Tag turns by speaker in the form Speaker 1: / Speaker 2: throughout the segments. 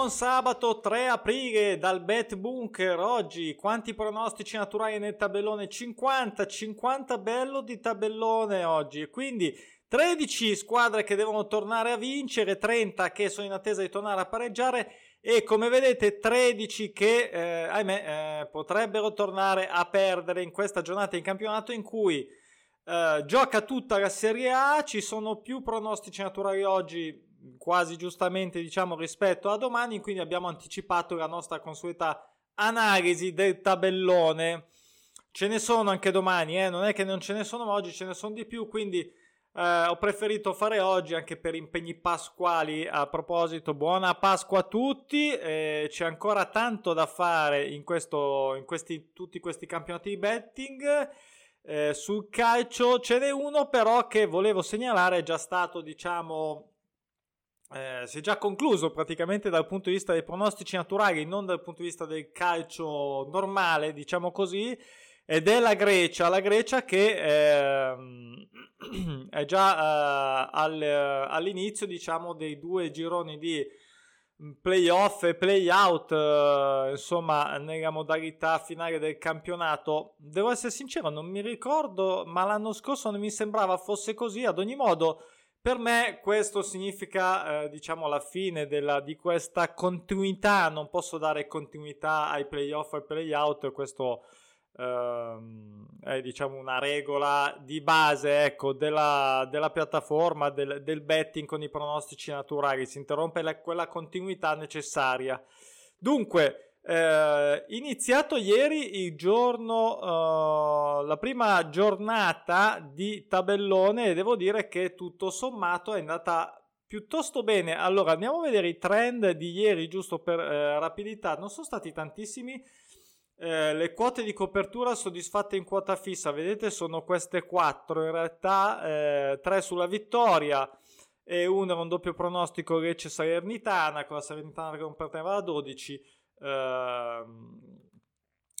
Speaker 1: Buon sabato 3 aprile dal Bet Bunker. Oggi quanti pronostici naturali nel tabellone? 50, 50 bello di tabellone oggi. Quindi 13 squadre che devono tornare a vincere, 30 che sono in attesa di tornare a pareggiare e come vedete 13 che eh, ahimè eh, potrebbero tornare a perdere in questa giornata in campionato in cui eh, gioca tutta la Serie A, ci sono più pronostici naturali oggi quasi giustamente diciamo rispetto a domani, quindi abbiamo anticipato la nostra consueta analisi del tabellone. Ce ne sono anche domani, eh? non è che non ce ne sono, oggi ce ne sono di più, quindi eh, ho preferito fare oggi anche per impegni pasquali. A proposito, buona Pasqua a tutti, eh, c'è ancora tanto da fare in, questo, in questi, tutti questi campionati di betting. Eh, sul calcio ce n'è uno però che volevo segnalare, è già stato diciamo eh, si è già concluso praticamente dal punto di vista dei pronostici naturali, non dal punto di vista del calcio normale, diciamo così, ed è la Grecia, la Grecia che eh, è già eh, al, all'inizio, diciamo, dei due gironi di playoff e playout, eh, insomma, nella modalità finale del campionato. Devo essere sincero, non mi ricordo, ma l'anno scorso non mi sembrava fosse così, ad ogni modo per me questo significa, eh, diciamo, la fine della, di questa continuità. Non posso dare continuità ai playoff e ai playout. Questo ehm, è, diciamo, una regola di base, ecco, della, della piattaforma, del, del, betting con i pronostici naturali. Si interrompe la, quella continuità necessaria. Dunque, eh, iniziato ieri il giorno, uh, la prima giornata di tabellone e devo dire che tutto sommato è andata piuttosto bene. Allora andiamo a vedere i trend di ieri, giusto per eh, rapidità, non sono stati tantissimi. Eh, le quote di copertura soddisfatte in quota fissa, vedete, sono queste quattro. In realtà, eh, tre sulla vittoria e uno era un doppio pronostico Lecce Salernitana, con la Salernitana che non perdeva a 12 Ehm,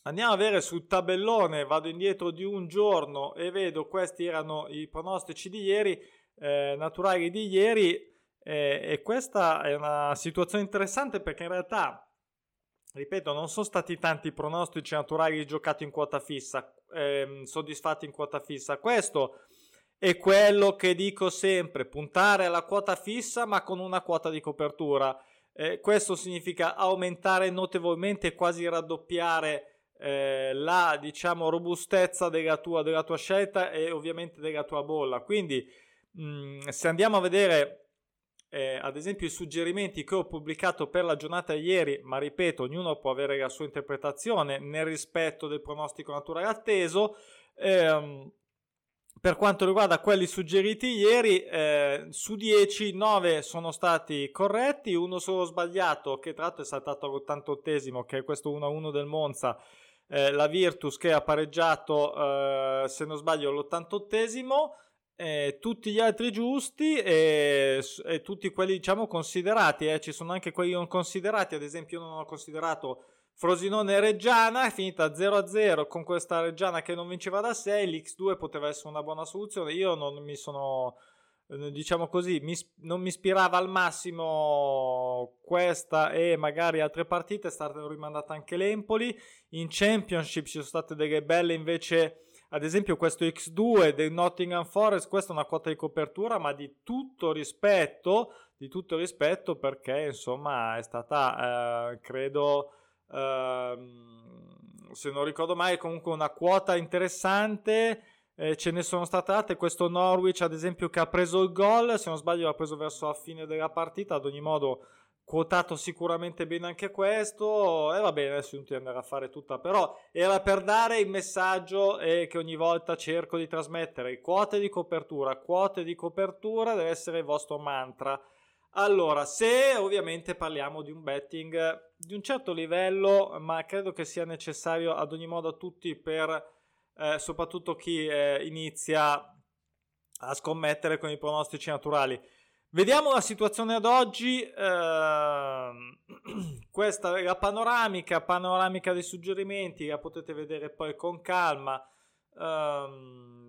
Speaker 1: andiamo a vedere sul tabellone, vado indietro di un giorno e vedo questi erano i pronostici di ieri, eh, naturali di ieri eh, e questa è una situazione interessante perché in realtà, ripeto, non sono stati tanti pronostici naturali giocati in quota fissa, eh, soddisfatti in quota fissa. Questo è quello che dico sempre, puntare alla quota fissa ma con una quota di copertura. Eh, questo significa aumentare notevolmente, quasi raddoppiare eh, la diciamo, robustezza della tua, della tua, scelta e ovviamente della tua bolla. Quindi, mh, mm, se andiamo a vedere eh, ad esempio i suggerimenti che ho pubblicato per la giornata ieri, ma ripeto, ognuno può avere la sua interpretazione nel rispetto del pronostico naturale atteso. Ehm, per quanto riguarda quelli suggeriti ieri, eh, su 10, 9 sono stati corretti, uno solo sbagliato, che tra l'altro è saltato all'88esimo, che è questo 1-1 del Monza, eh, la Virtus che ha pareggiato, eh, se non sbaglio, all'88esimo. Eh, tutti gli altri giusti e, e tutti quelli diciamo considerati eh. ci sono anche quelli non considerati ad esempio io non ho considerato Frosinone Reggiana è finita 0-0 con questa Reggiana che non vinceva da 6, l'X2 poteva essere una buona soluzione, io non mi sono, eh, diciamo così, mi, non mi ispirava al massimo questa e magari altre partite, è stata rimandata anche l'Empoli, in Championship ci sono state delle belle invece, ad esempio questo X2 del Nottingham Forest, questa è una quota di copertura ma di tutto rispetto, di tutto rispetto perché insomma è stata, eh, credo Ehm, se non ricordo mai, comunque una quota interessante. Eh, ce ne sono state altre. Questo Norwich, ad esempio, che ha preso il gol. Se non sbaglio, l'ha preso verso la fine della partita. Ad ogni modo, quotato sicuramente bene anche questo. E va bene, adesso non ti andare a fare tutta. Però era per dare il messaggio eh, che ogni volta cerco di trasmettere: quote di copertura, quote di copertura deve essere il vostro mantra. Allora, se ovviamente parliamo di un betting di un certo livello, ma credo che sia necessario ad ogni modo a tutti per eh, soprattutto chi eh, inizia a scommettere con i pronostici naturali. Vediamo la situazione ad oggi, eh, questa è la panoramica, panoramica dei suggerimenti, la potete vedere poi con calma. Eh,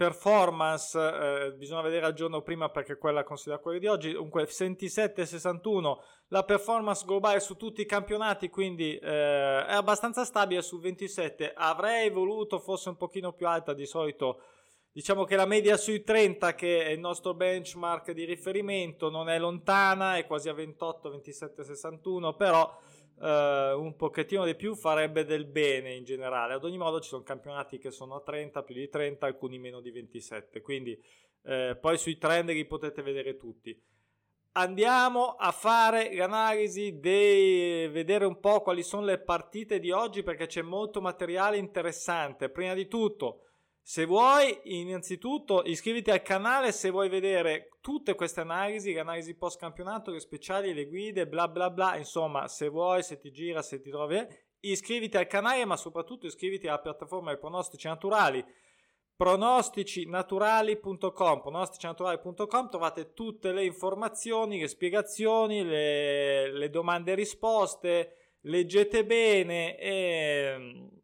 Speaker 1: performance eh, bisogna vedere al giorno prima perché quella considera quella di oggi. Comunque 27 61 la performance globale su tutti i campionati quindi eh, è abbastanza stabile su 27 avrei voluto fosse un pochino più alta di solito diciamo che la media sui 30 che è il nostro benchmark di riferimento non è lontana è quasi a 28 27 61 però Uh, un pochettino di più farebbe del bene in generale. Ad ogni modo ci sono campionati che sono a 30, più di 30, alcuni meno di 27, quindi uh, poi sui trend li potete vedere tutti. Andiamo a fare l'analisi di vedere un po' quali sono le partite di oggi perché c'è molto materiale interessante. Prima di tutto, se vuoi, innanzitutto iscriviti al canale se vuoi vedere tutte queste analisi, le analisi post campionato, le speciali, le guide, bla bla bla, insomma, se vuoi, se ti gira, se ti trovi, iscriviti al canale, ma soprattutto iscriviti alla piattaforma dei pronostici naturali. pronosticinaturali.com pronosticinaturali.com trovate tutte le informazioni, le spiegazioni, le, le domande e risposte, leggete bene e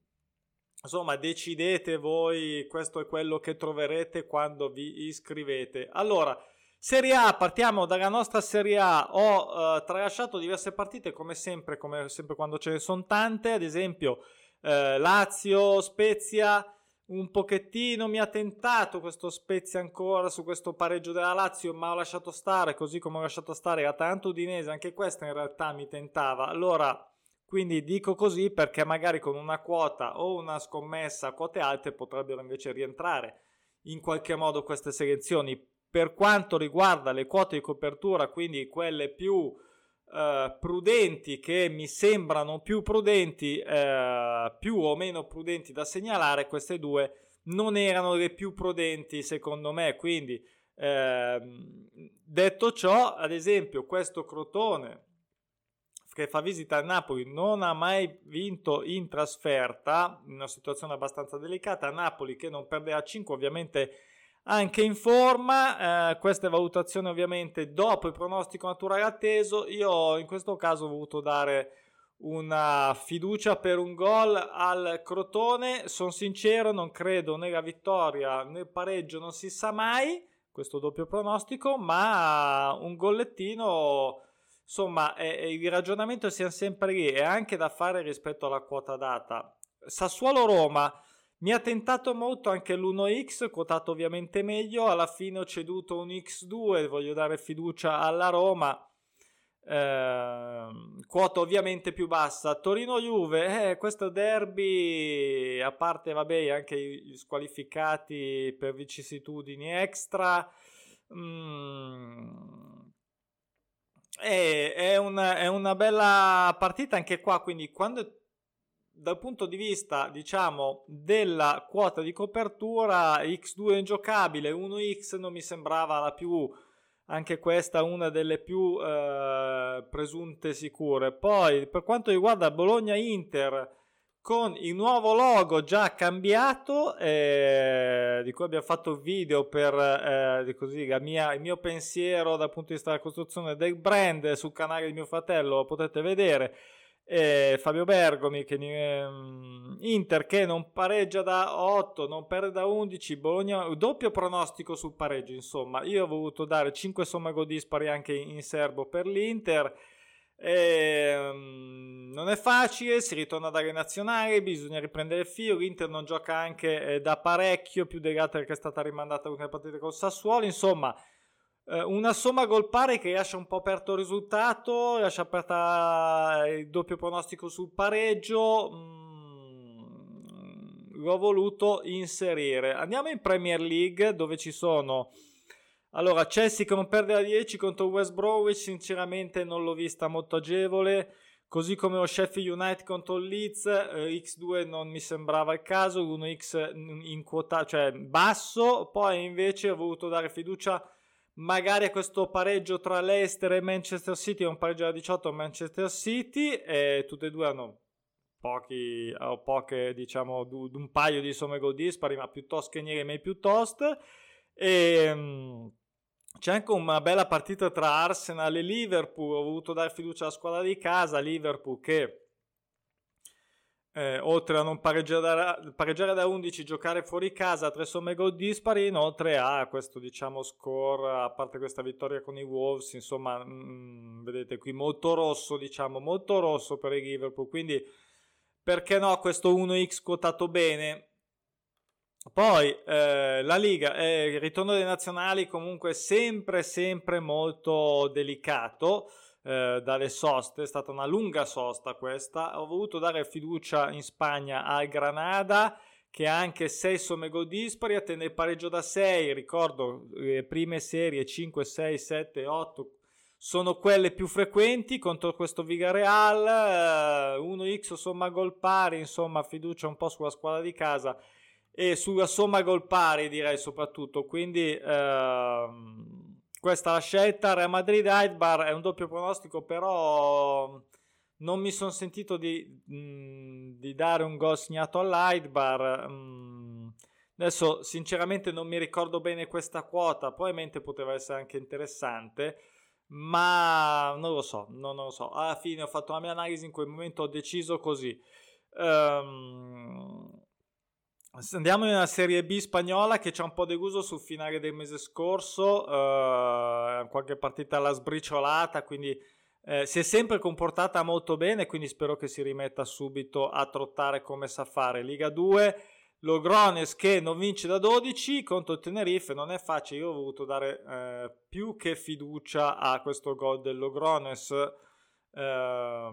Speaker 1: Insomma, decidete voi, questo è quello che troverete quando vi iscrivete. Allora, Serie A, partiamo dalla nostra Serie A. Ho uh, tralasciato diverse partite, come sempre, come sempre quando ce ne sono tante. Ad esempio, uh, Lazio, Spezia. Un pochettino mi ha tentato questo Spezia ancora su questo pareggio della Lazio, ma ho lasciato stare, così come ho lasciato stare Atalanta Udinese, anche questa in realtà mi tentava. Allora, quindi dico così perché magari con una quota o una scommessa a quote alte potrebbero invece rientrare in qualche modo queste selezioni. Per quanto riguarda le quote di copertura, quindi quelle più eh, prudenti che mi sembrano più prudenti, eh, più o meno prudenti da segnalare, queste due non erano le più prudenti secondo me. Quindi eh, detto ciò, ad esempio, questo Crotone che fa visita a Napoli non ha mai vinto in trasferta, in una situazione abbastanza delicata. Napoli che non perde a 5 ovviamente anche in forma, eh, queste valutazioni ovviamente dopo il pronostico naturale atteso, io in questo caso ho voluto dare una fiducia per un gol al Crotone, sono sincero non credo né la vittoria né il pareggio, non si sa mai questo doppio pronostico, ma un gollettino Insomma, eh, il ragionamento sia sempre lì e anche da fare rispetto alla quota data. Sassuolo-Roma mi ha tentato molto anche l'1x, quotato ovviamente meglio, alla fine ho ceduto un x2, voglio dare fiducia alla Roma. Eh, quota ovviamente più bassa Torino-Juve eh, questo derby a parte vabbè anche gli squalificati per vicissitudini extra mm, è, è, una, è una bella partita anche qua, quindi quando dal punto di vista, diciamo, della quota di copertura, X2 è ingiocabile, 1X non mi sembrava la più, anche questa una delle più eh, presunte sicure. Poi, per quanto riguarda Bologna-Inter, con il nuovo logo già cambiato, eh, di cui abbiamo fatto video per eh, così, mia, il mio pensiero dal punto di vista della costruzione del brand sul canale di mio fratello, lo potete vedere. Eh, Fabio Bergomi, che, ehm, Inter che non pareggia da 8, non perde da 11, Bologna, doppio pronostico sul pareggio, insomma, io ho voluto dare 5 somme gol dispari anche in serbo per l'Inter e, um, non è facile, si ritorna dalle nazionali, bisogna riprendere il filo. L'Inter non gioca anche eh, da parecchio, più altre che è stata rimandata l'ultima partita col Sassuolo. Insomma, eh, una somma gol pari che lascia un po' aperto il risultato, lascia aperta eh, il doppio pronostico sul pareggio. Mm, l'ho voluto inserire. Andiamo in Premier League dove ci sono allora, Chelsea che non perde a 10 contro West Bromwich, sinceramente non l'ho vista molto agevole. Così come lo Sheffield United contro il Leeds, eh, X2 non mi sembrava il caso, 1X in quota, cioè basso. Poi invece ho voluto dare fiducia magari a questo pareggio tra Leicester e Manchester City, un pareggio da 18 a Manchester City, e tutte e due hanno pochi, o poche, diciamo, un paio di somme gol dispari, ma piuttosto che niente, mai piuttosto. E um, c'è anche una bella partita tra Arsenal e Liverpool. Ho voluto dare fiducia alla squadra di casa. Liverpool che eh, oltre a non pareggiare pareggiare da 11, giocare fuori casa, tre somme gol dispari, inoltre a questo diciamo score, a parte questa vittoria con i Wolves, insomma, mh, mm, vedete qui molto rosso, diciamo, molto rosso per il Liverpool, quindi perché no questo 1x quotato bene? Poi eh, la Liga, eh, il ritorno dei nazionali comunque sempre sempre molto delicato eh, dalle soste, è stata una lunga sosta questa, ho voluto dare fiducia in Spagna al Granada che ha anche 6 somme gol dispari, attende il pareggio da 6, ricordo le prime serie 5, 6, 7, 8 sono quelle più frequenti contro questo Vigareal, eh, 1x somma gol pari, insomma fiducia un po' sulla squadra di casa e sulla somma gol pari direi soprattutto, quindi ehm, questa è la scelta. Real Madrid Aidbar è un doppio pronostico, però non mi sono sentito di, mh, di, dare un gol segnato all'Aidbar. Mm, adesso sinceramente non mi ricordo bene questa quota, probabilmente poteva essere anche interessante, ma non lo so, non, non lo so. Alla fine ho fatto la mia analisi, in quel momento ho deciso così. Um, Andiamo nella Serie B spagnola che c'è un po' deluso sul finale del mese scorso, uh, qualche partita alla sbriciolata, quindi eh, si è sempre comportata molto bene, quindi spero che si rimetta subito a trottare come sa fare. Liga 2, Logrones che non vince da 12 contro il Tenerife, non è facile, io ho voluto dare eh, più che fiducia a questo gol del Logrones. Eh,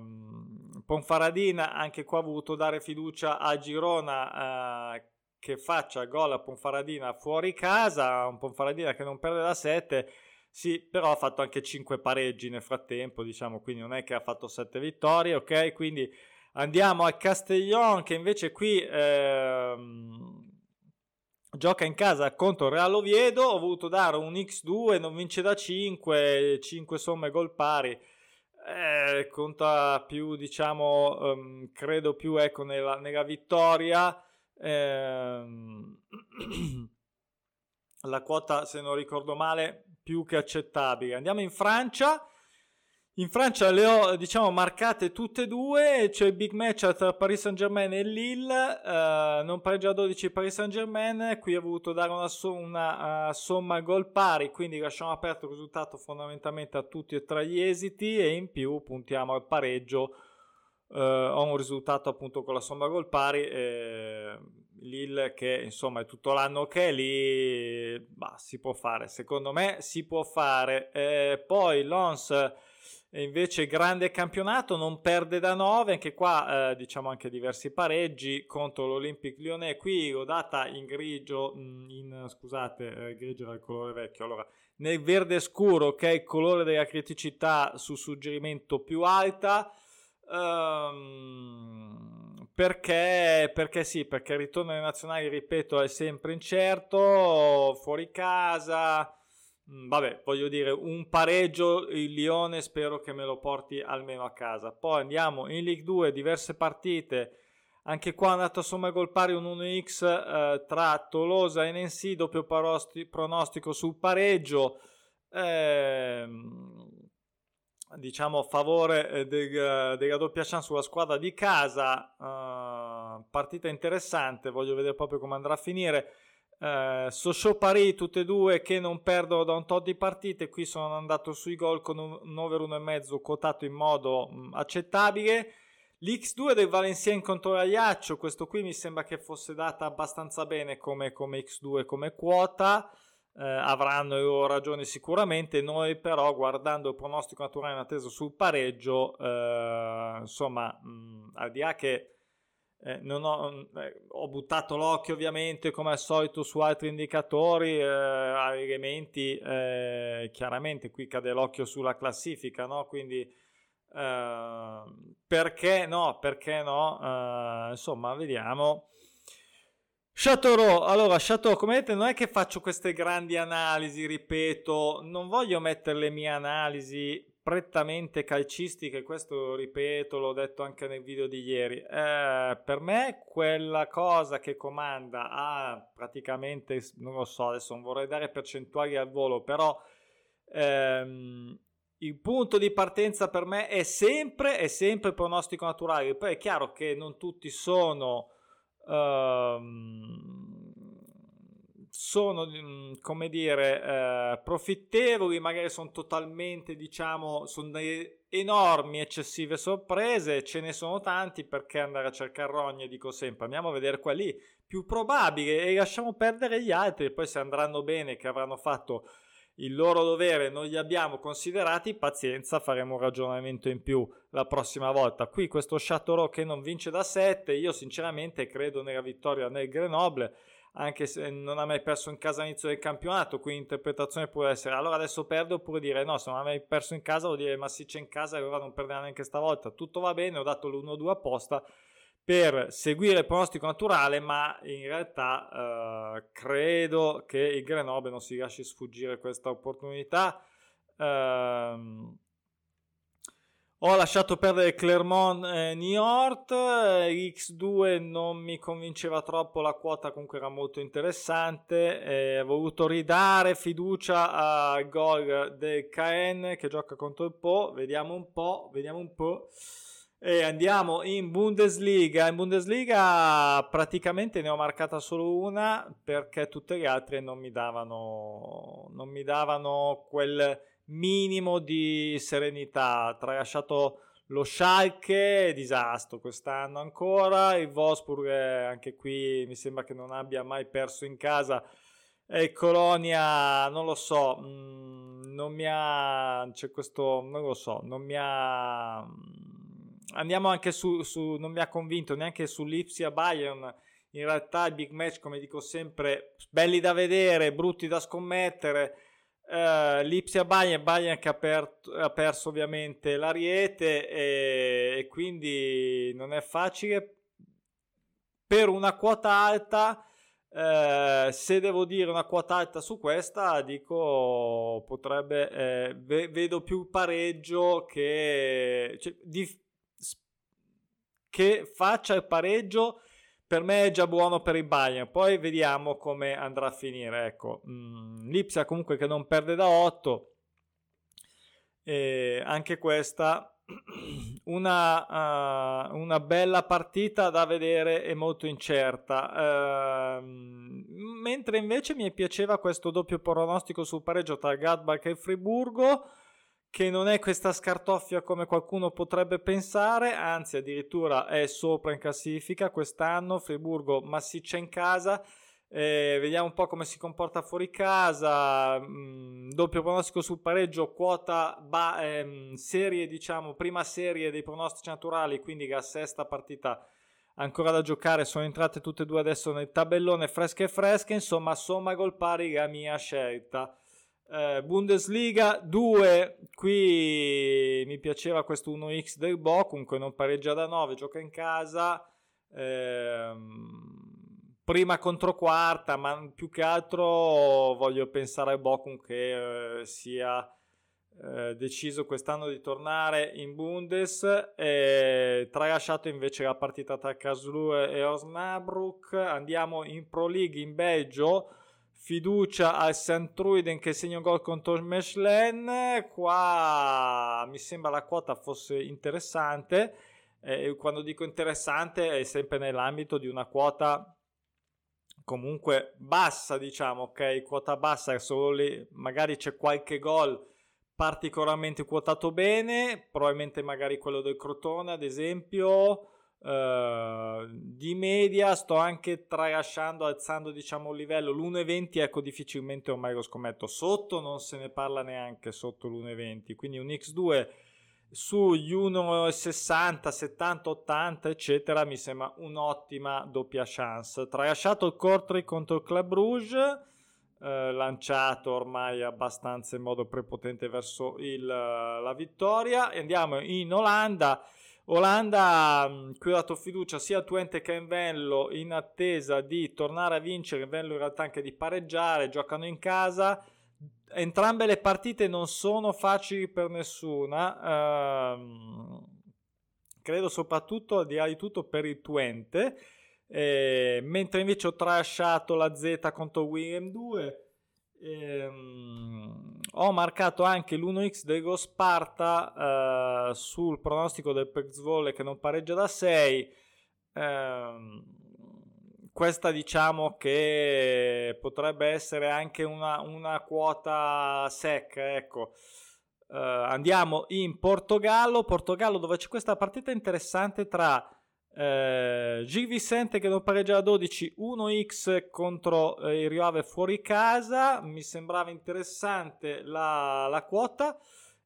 Speaker 1: Ponfaradina anche qua ha voluto dare fiducia a Girona eh, che faccia gol a Ponfaradina fuori casa, un Ponfaradina che non perde da 7, sì, però ha fatto anche 5 pareggi nel frattempo, diciamo, quindi non è che ha fatto 7 vittorie, ok? Quindi andiamo al Castellon che invece qui ehm, gioca in casa contro Real Oviedo, ho voluto dare un X2, non vince da 5, 5 somme gol pari. Eh, conta più, diciamo, um, credo più ecco, nella, nella vittoria Ehm, la quota, se non ricordo male, più che accettabile. Andiamo in Francia. In Francia le ho diciamo marcate tutte e due, c'è il big match tra Paris Saint Germain e Lille, uh, non pareggia a 12 Paris Saint Germain, qui ho voluto dare una, una uh, somma gol pari, quindi lasciamo aperto il risultato fondamentalmente a tutti e tre gli esiti e in più puntiamo al pareggio Uh, ho un risultato appunto con la somma gol pari. Eh, Lille che insomma è tutto l'anno che è lì, bah, si può fare. Secondo me si può fare. Eh, poi Lons invece grande campionato, non perde da 9, anche qua eh, diciamo anche diversi pareggi contro l'Olympic Lyonnais. Qui l'ho data in grigio, mm, in, scusate, eh, grigio era il colore vecchio. Allora, nel verde scuro che è il colore della criticità su suggerimento più alta Um, perché, perché sì, perché il ritorno alle nazionali, ripeto, è sempre incerto, fuori casa. Mm, vabbè, voglio dire, un pareggio il Lione spero che me lo porti almeno a casa. Poi andiamo in League 2, diverse partite. Anche qua è andato a somma gol pari un 1x eh, tra Tolosa e Nensi, doppio pronostico sul pareggio. Eh, diciamo a favore eh, del, della doppia chance sulla squadra di casa uh, partita interessante voglio vedere proprio come andrà a finire uh, Sochaux Paris tutte e due che non perdono da un tot di partite. Qui sono andato sui gol con un over 1,5 quotato in modo mh, accettabile. l'X2 del Valencien contro l'Aiaccio questo qui mi sembra che fosse data abbastanza bene come, come X2 come quota. Eh, avranno loro ragioni sicuramente. Noi, però, guardando il pronostico naturale in attesa sul pareggio, eh, insomma, mh, al di là che eh, ho, eh, ho, buttato l'occhio ovviamente come al solito su altri indicatori, eh, elementi, eh, chiaramente qui cade l'occhio sulla classifica, no? quindi perché no, perché no, insomma vediamo. Chateauroux, allora Chateau, come vedete non è che faccio queste grandi analisi, ripeto, non voglio mettere le mie analisi prettamente calcistiche, questo ripeto, l'ho detto anche nel video di ieri. Eh, per me quella cosa che comanda ha praticamente, non lo so, adesso non vorrei dare percentuali al volo, però ehm, il punto di partenza per me è sempre, è sempre pronostico naturale. Poi è chiaro che non tutti sono, uh, sono come dire, uh, profittevoli, magari sono totalmente, diciamo, sono delle enormi, eccessive sorprese. Ce ne sono tanti perché andare a cercare rogne, dico sempre, andiamo a vedere quelli più probabili e lasciamo perdere gli altri. Poi se andranno bene, che avranno fatto il loro dovere non li abbiamo considerati, pazienza, faremo un ragionamento in più la prossima volta. Qui questo Chateauroux che non vince da 7, io sinceramente credo nella vittoria nel Grenoble, anche se non ha mai perso in casa all'inizio del campionato, quindi l'interpretazione può essere allora adesso perde oppure dire no, se non ha mai perso in casa vuol dire ma sì c'è in casa allora non perderà neanche stavolta. Tutto va bene, ho dato l'1-2 apposta per seguire il pronostico naturale, ma in realtà eh, credo che il Grenoble non si lasci sfuggire questa opportunità. Eh, ho lasciato perdere Clermont e Niort, X2 non mi convinceva troppo, la quota comunque era molto interessante, eh, ho voluto ridare fiducia al gol del KN che gioca contro il Po, vediamo un po', vediamo un po'. E andiamo in Bundesliga. In Bundesliga praticamente ne ho marcata solo una perché tutte le altre non mi davano, non mi davano quel minimo di serenità. Tralasciato lo Schalke, disastro quest'anno ancora. Il Wolfsburg, anche qui mi sembra che non abbia mai perso in casa. E Colonia, non lo so, mm, non mi ha. C'è questo, non lo so, non mi ha andiamo anche su, su, non mi ha convinto neanche sull'Ipsia Bayern. In realtà i big match, come dico sempre, belli da vedere, brutti da scommettere. Uh, L'Ipsia Bayern, Bayern che ha, per, ha, perso ovviamente l'Ariete e, e quindi non è facile. Per una quota alta, eh, se devo dire una quota alta su questa, dico potrebbe, eh, vedo più pareggio che cioè, di, che faccia il pareggio per me è già buono per il Bayern. Poi vediamo come andrà a finire. Ecco, mm, Lipsia comunque che non perde da 8. E anche questa una, uh, una, bella partita da vedere e molto incerta. Uh, mentre invece mi piaceva questo doppio pronostico sul pareggio tra Gladbach e Friburgo che non è questa scartoffia come qualcuno potrebbe pensare, anzi addirittura è sopra in classifica quest'anno, Friburgo massiccia in casa, eh, vediamo un po' come si comporta fuori casa, mh, mm, doppio pronostico sul pareggio, quota ba- ehm, serie diciamo, prima serie dei pronostici naturali, quindi la sesta partita ancora da giocare, sono entrate tutte e due adesso nel tabellone fresche e fresche, insomma somma gol pari la mia scelta. Eh, Bundesliga 2, qui mi piaceva questo 1x del Bo, comunque non pareggia da 9, gioca in casa, eh, prima contro quarta, ma più che altro voglio pensare a Bochum che eh, sia eh, deciso quest'anno di tornare in Bundes, e tralasciato invece la partita tra Karlsruhe e Osnabrück, andiamo in Pro League in Belgio, fiducia al St. Truiden che segna un gol contro il Mechelen. Qua mi sembra la quota fosse interessante. Eh, quando dico interessante è sempre nell'ambito di una quota comunque bassa, diciamo, ok? Quota bassa, solo lì magari c'è qualche gol particolarmente quotato bene, probabilmente magari quello del Crotone, ad esempio Uh, di media sto anche tralasciando, alzando diciamo il livello. L'1,20 ecco difficilmente ormai lo scommetto. Sotto non se ne parla neanche sotto l'1,20. Quindi un X2 sugli 1,60, 70, 80 eccetera mi sembra un'ottima doppia chance. Tralasciato il Cortri contro il Club Rouge. Uh, lanciato ormai abbastanza in modo prepotente verso il, la vittoria. Andiamo in Olanda. Olanda, mm, qui ho dato fiducia sia a Twente che a Venlo in attesa di tornare a vincere, Venlo in realtà anche di pareggiare, giocano in casa. Entrambe le partite non sono facili per nessuna, ehm, credo soprattutto al di là di tutto per il Twente, eh, mentre invece ho trasciato la Z contro William 2. Ehm, ho marcato anche l'1x del Sparta eh, sul pronostico del Pexvolle che non pareggia da 6. Eh, questa diciamo che potrebbe essere anche una, una quota secca, ecco. Uh, andiamo in Portogallo, Portogallo dove c'è questa partita interessante tra uh, Gil Vicente che non pareggia a 12, 1x contro uh, il Rio Ave fuori casa, mi sembrava interessante la, la quota.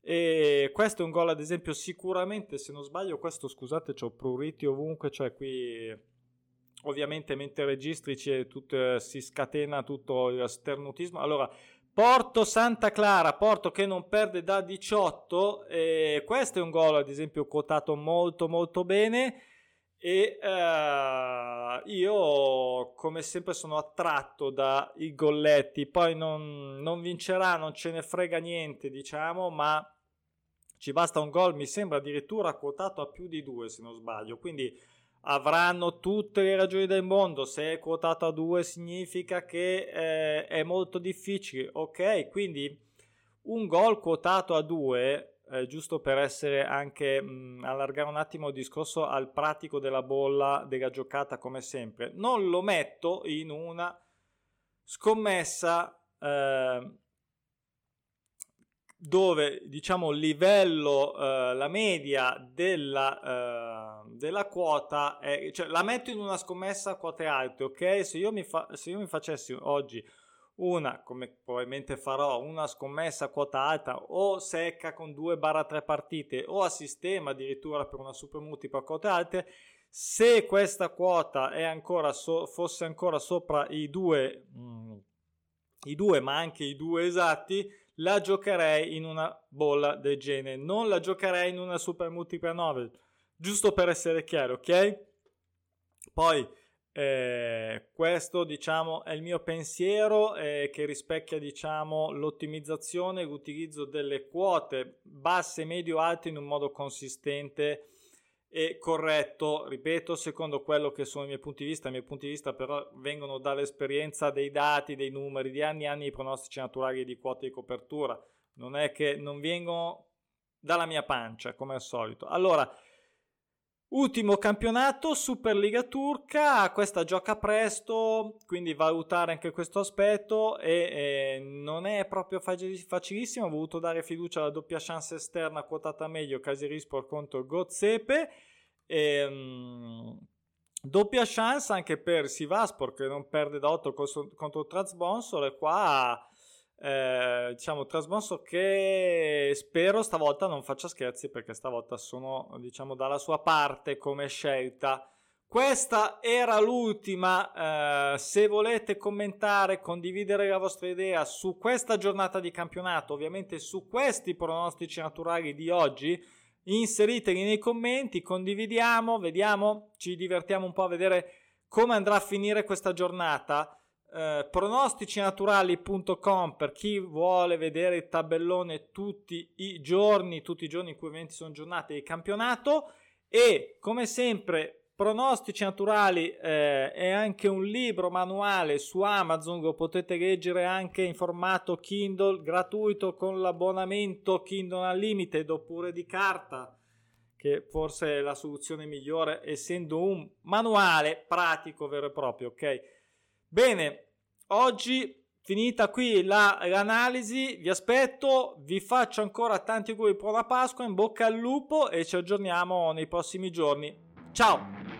Speaker 1: E questo è un gol ad esempio sicuramente se non sbaglio questo scusate c'ho pruriti ovunque cioè qui ovviamente mentre registri tutto, si scatena tutto il sternutismo. Allora Porto Santa Clara, Porto che non perde da 18, e questo è un gol ad esempio quotato molto molto bene e uh, io come sempre sono attratto dai golletti, poi non, non vincerà, non ce ne frega niente diciamo, ma ci basta un gol, mi sembra addirittura quotato a più di due se non sbaglio, quindi avranno tutte le ragioni del mondo. Se è quotato a 2 significa che eh, è molto difficile. Ok, quindi un gol quotato a 2, eh, giusto per essere anche mh, mm, allargare un attimo il discorso al pratico della bolla della giocata come sempre, non lo metto in una scommessa eh, dove diciamo il livello, eh, la media della, eh, della quota, è, cioè la metto in una scommessa a quote alte, ok? Se io mi, fa, se io mi facessi oggi una, come probabilmente farò, una scommessa a quota alta o secca con 2-3 partite o a sistema addirittura per una super multipla a quote alte, se questa quota ancora so, fosse ancora sopra i due, mm, i due, ma anche i due esatti, la giocherei in una bolla del genere, non la giocherei in una super multipla novel, giusto per essere chiaro, ok? Poi eh, questo diciamo è il mio pensiero eh, che rispecchia diciamo l'ottimizzazione e l'utilizzo delle quote basse, medio, alte in un modo consistente e corretto, ripeto, secondo quello che sono i miei punti di vista, i miei punti di vista però vengono dall'esperienza dei dati, dei numeri, di anni e anni di pronostici naturali di quote di copertura, non è che non vengono dalla mia pancia come al solito. Allora, Ultimo campionato, Superliga turca, questa gioca presto, quindi valutare anche questo aspetto e, e non è proprio facilissimo, ho voluto dare fiducia alla doppia chance esterna quotata meglio, Casirispor contro Gozepe. E, um, doppia chance anche per Sivaspor che non perde da 8 contro Transbonsor e qua eh, diciamo trasmosso che spero stavolta non faccia scherzi perché stavolta sono diciamo dalla sua parte come scelta. Questa era l'ultima. Eh, se volete commentare condividere la vostra idea su questa giornata di campionato ovviamente su questi pronostici naturali di oggi inseriteli nei commenti condividiamo vediamo ci divertiamo un po' a vedere come andrà a finire questa giornata eh, pronosticinaturali.com per chi vuole vedere il tabellone tutti i giorni, tutti i giorni in cui eventi sono giornate di campionato e come sempre Pronostici Naturali eh, è anche un libro manuale su Amazon, lo potete leggere anche in formato Kindle gratuito con l'abbonamento Kindle Unlimited oppure di carta, che forse è la soluzione migliore essendo un manuale pratico vero e proprio, ok? Bene, oggi finita qui la, l'analisi, vi aspetto, vi faccio ancora tanti auguri per la Pasqua, in bocca al lupo e ci aggiorniamo nei prossimi giorni. Ciao!